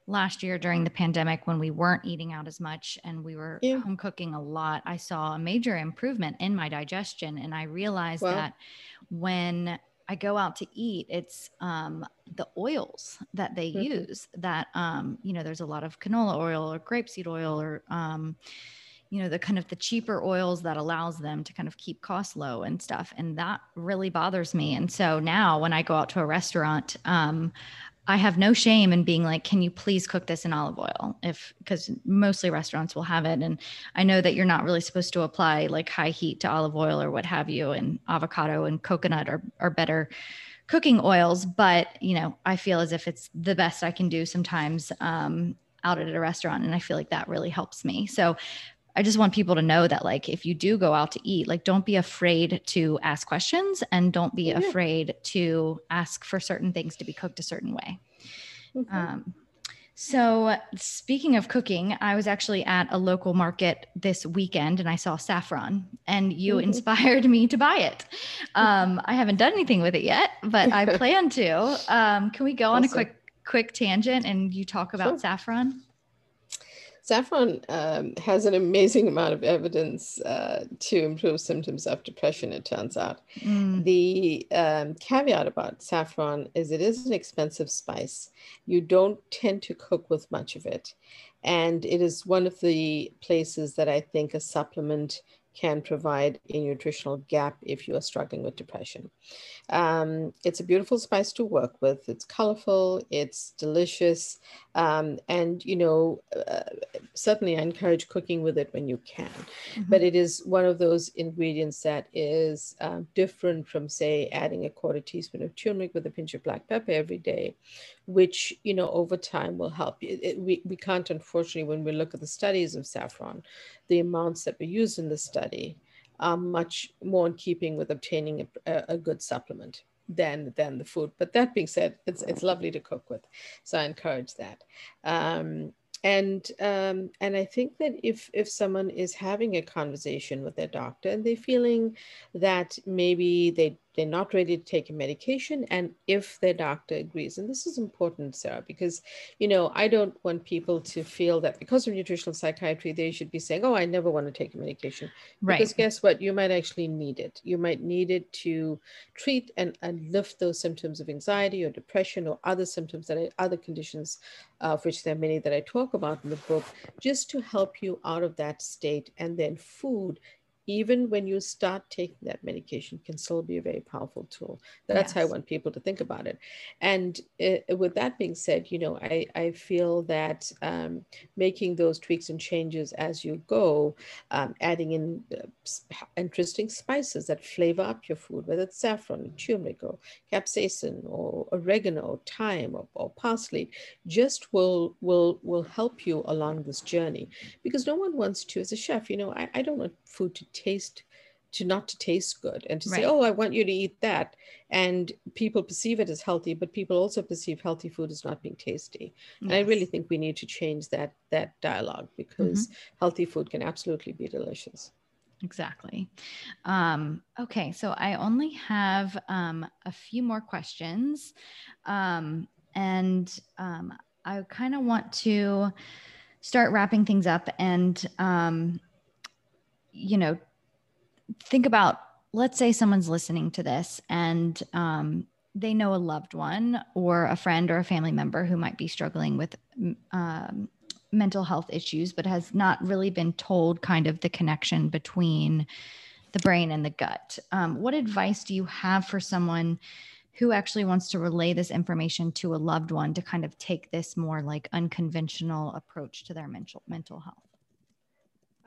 last year during the pandemic when we weren't eating out as much and we were yeah. home cooking a lot i saw a major improvement in my digestion and i realized well, that when I go out to eat, it's um, the oils that they mm-hmm. use. That um, you know, there's a lot of canola oil or grapeseed oil or um, you know the kind of the cheaper oils that allows them to kind of keep costs low and stuff and that really bothers me and so now when i go out to a restaurant um, I have no shame in being like, can you please cook this in olive oil? If because mostly restaurants will have it. And I know that you're not really supposed to apply like high heat to olive oil or what have you, and avocado and coconut are, are better cooking oils. But you know, I feel as if it's the best I can do sometimes um, out at a restaurant. And I feel like that really helps me. So I just want people to know that like if you do go out to eat, like don't be afraid to ask questions and don't be yeah. afraid to ask for certain things to be cooked a certain way. Mm-hmm. Um, so, speaking of cooking, I was actually at a local market this weekend and I saw saffron, and you mm-hmm. inspired me to buy it. Um, I haven't done anything with it yet, but I plan to. Um, can we go on a quick quick tangent and you talk about sure. saffron? Saffron um, has an amazing amount of evidence uh, to improve symptoms of depression, it turns out. Mm. The um, caveat about saffron is it is an expensive spice. You don't tend to cook with much of it. And it is one of the places that I think a supplement can provide a nutritional gap if you are struggling with depression. Um, it's a beautiful spice to work with. It's colorful, it's delicious, um, and you know, uh, certainly I encourage cooking with it when you can. Mm-hmm. But it is one of those ingredients that is uh, different from, say, adding a quarter teaspoon of turmeric with a pinch of black pepper every day, which you know over time will help you. We, we can't unfortunately when we look at the studies of saffron the amounts that were used in the study are much more in keeping with obtaining a, a good supplement than than the food but that being said it's it's lovely to cook with so i encourage that um, and um, and I think that if if someone is having a conversation with their doctor and they're feeling that maybe they they're not ready to take a medication and if their doctor agrees and this is important sarah because you know i don't want people to feel that because of nutritional psychiatry they should be saying oh i never want to take a medication. Right. Because guess what? You might actually need it. You might need it to treat and, and lift those symptoms of anxiety or depression or other symptoms that are other conditions uh, of which there are many that i talk about in the book just to help you out of that state and then food even when you start taking that medication can still be a very powerful tool. That's yes. how i want people to think about it. And uh, with that being said you know i, I feel that um, making those tweaks and changes as you go um, adding in uh, interesting spices that flavor up your food whether it's saffron turmeric or capsaicin or oregano or thyme or, or parsley just will will will help you along this journey. Because no one wants to as a chef you know i, I don't want food to taste to not to taste good and to right. say oh i want you to eat that and people perceive it as healthy but people also perceive healthy food as not being tasty yes. and i really think we need to change that that dialogue because mm-hmm. healthy food can absolutely be delicious Exactly. Um, okay, so I only have um, a few more questions. Um, and um, I kind of want to start wrapping things up and, um, you know, think about let's say someone's listening to this and um, they know a loved one or a friend or a family member who might be struggling with um, mental health issues, but has not really been told kind of the connection between the brain and the gut. Um, what advice do you have for someone who actually wants to relay this information to a loved one to kind of take this more like unconventional approach to their mental mental health?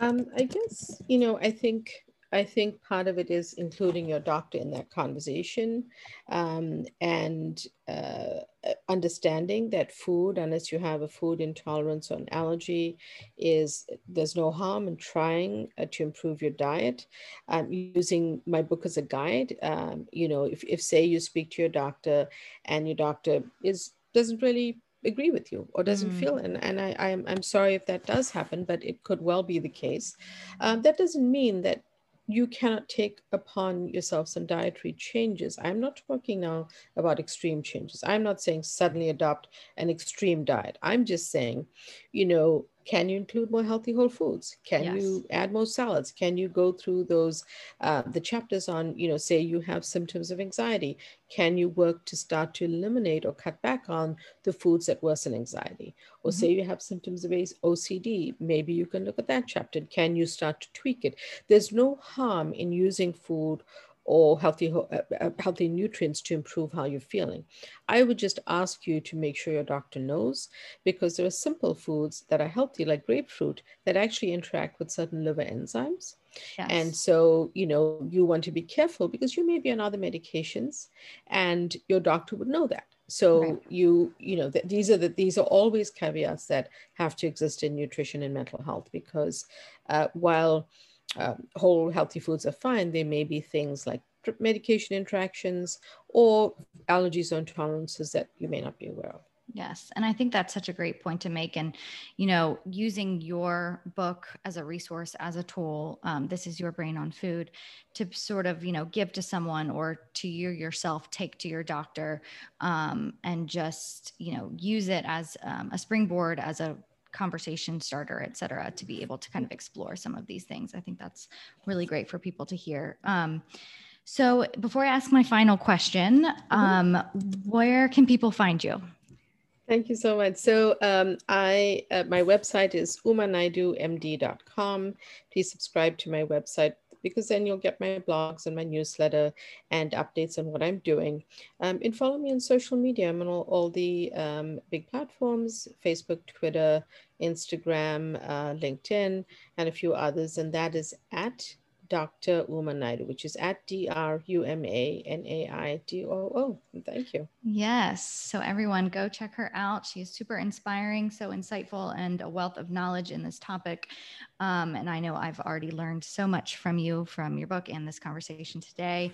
Um, I guess you know I think I think part of it is including your doctor in that conversation um, and uh, understanding that food, unless you have a food intolerance or an allergy, is there's no harm in trying uh, to improve your diet. Um, using my book as a guide, um, you know, if, if say you speak to your doctor and your doctor is doesn't really agree with you or doesn't mm. feel and, and I, I'm, I'm sorry if that does happen but it could well be the case um, that doesn't mean that you cannot take upon yourself some dietary changes. I'm not talking now about extreme changes. I'm not saying suddenly adopt an extreme diet. I'm just saying, you know, can you include more healthy whole foods? Can yes. you add more salads? Can you go through those uh, the chapters on you know say you have symptoms of anxiety. Can you work to start to eliminate or cut back on the foods that worsen anxiety? Or mm-hmm. say you have symptoms of ocd maybe you can look at that chapter. Can you start to tweak it? There's no harm in using food or healthy uh, uh, healthy nutrients to improve how you're feeling. I would just ask you to make sure your doctor knows because there are simple foods that are healthy like grapefruit that actually interact with certain liver enzymes. Yes. And so, you know, you want to be careful because you may be on other medications and your doctor would know that. So right. you, you know, th- these are the, these are always caveats that have to exist in nutrition and mental health because uh, while um, whole healthy foods are fine, there may be things like medication interactions or allergies or intolerances that you may not be aware of. Yes. And I think that's such a great point to make. And, you know, using your book as a resource, as a tool, um, this is your brain on food to sort of, you know, give to someone or to you yourself, take to your doctor um, and just, you know, use it as um, a springboard, as a conversation starter, et cetera, to be able to kind of explore some of these things. I think that's really great for people to hear. Um, so before I ask my final question, mm-hmm. um, where can people find you? Thank you so much. So um, I, uh, my website is umanaidoomd.com. Please subscribe to my website because then you'll get my blogs and my newsletter and updates on what I'm doing. Um, and follow me on social media. I'm on all, all the um, big platforms Facebook, Twitter, Instagram, uh, LinkedIn, and a few others. And that is at Dr. Uma Naidoo, which is at D R U M A N A I D O O. Thank you. Yes. So, everyone, go check her out. She is super inspiring, so insightful, and a wealth of knowledge in this topic. Um, and I know I've already learned so much from you, from your book, and this conversation today.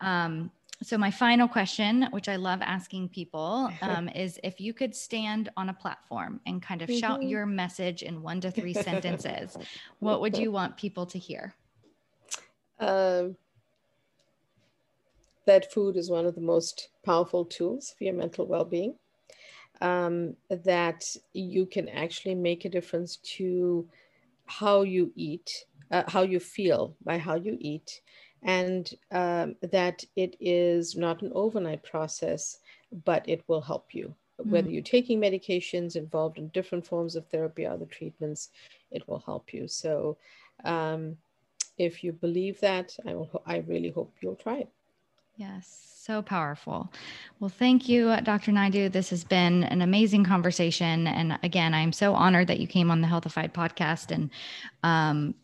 Um, so, my final question, which I love asking people, um, is if you could stand on a platform and kind of mm-hmm. shout your message in one to three sentences, what would you want people to hear? Um, that food is one of the most powerful tools for your mental well-being. Um, that you can actually make a difference to how you eat, uh, how you feel by how you eat, and um, that it is not an overnight process, but it will help you. Whether you're taking medications involved in different forms of therapy, other treatments, it will help you. So, um, if you believe that, I, will, I really hope you'll try it. Yes, so powerful. Well, thank you, Dr. Naidoo. This has been an amazing conversation. And again, I'm so honored that you came on the Healthified podcast. And um,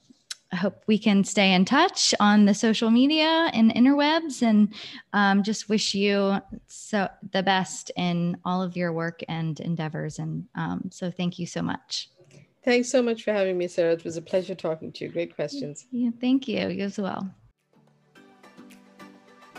I hope we can stay in touch on the social media and interwebs and um, just wish you so the best in all of your work and endeavors. And um, so thank you so much. Thanks so much for having me, Sarah. It was a pleasure talking to you. Great questions. Yeah, thank you. You as well.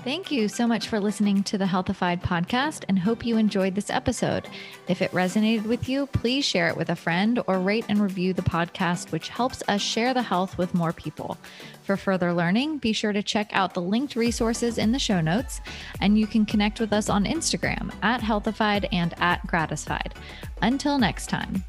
Thank you so much for listening to the Healthified podcast and hope you enjoyed this episode. If it resonated with you, please share it with a friend or rate and review the podcast, which helps us share the health with more people. For further learning, be sure to check out the linked resources in the show notes, and you can connect with us on Instagram at Healthified and at Gratisfied. Until next time.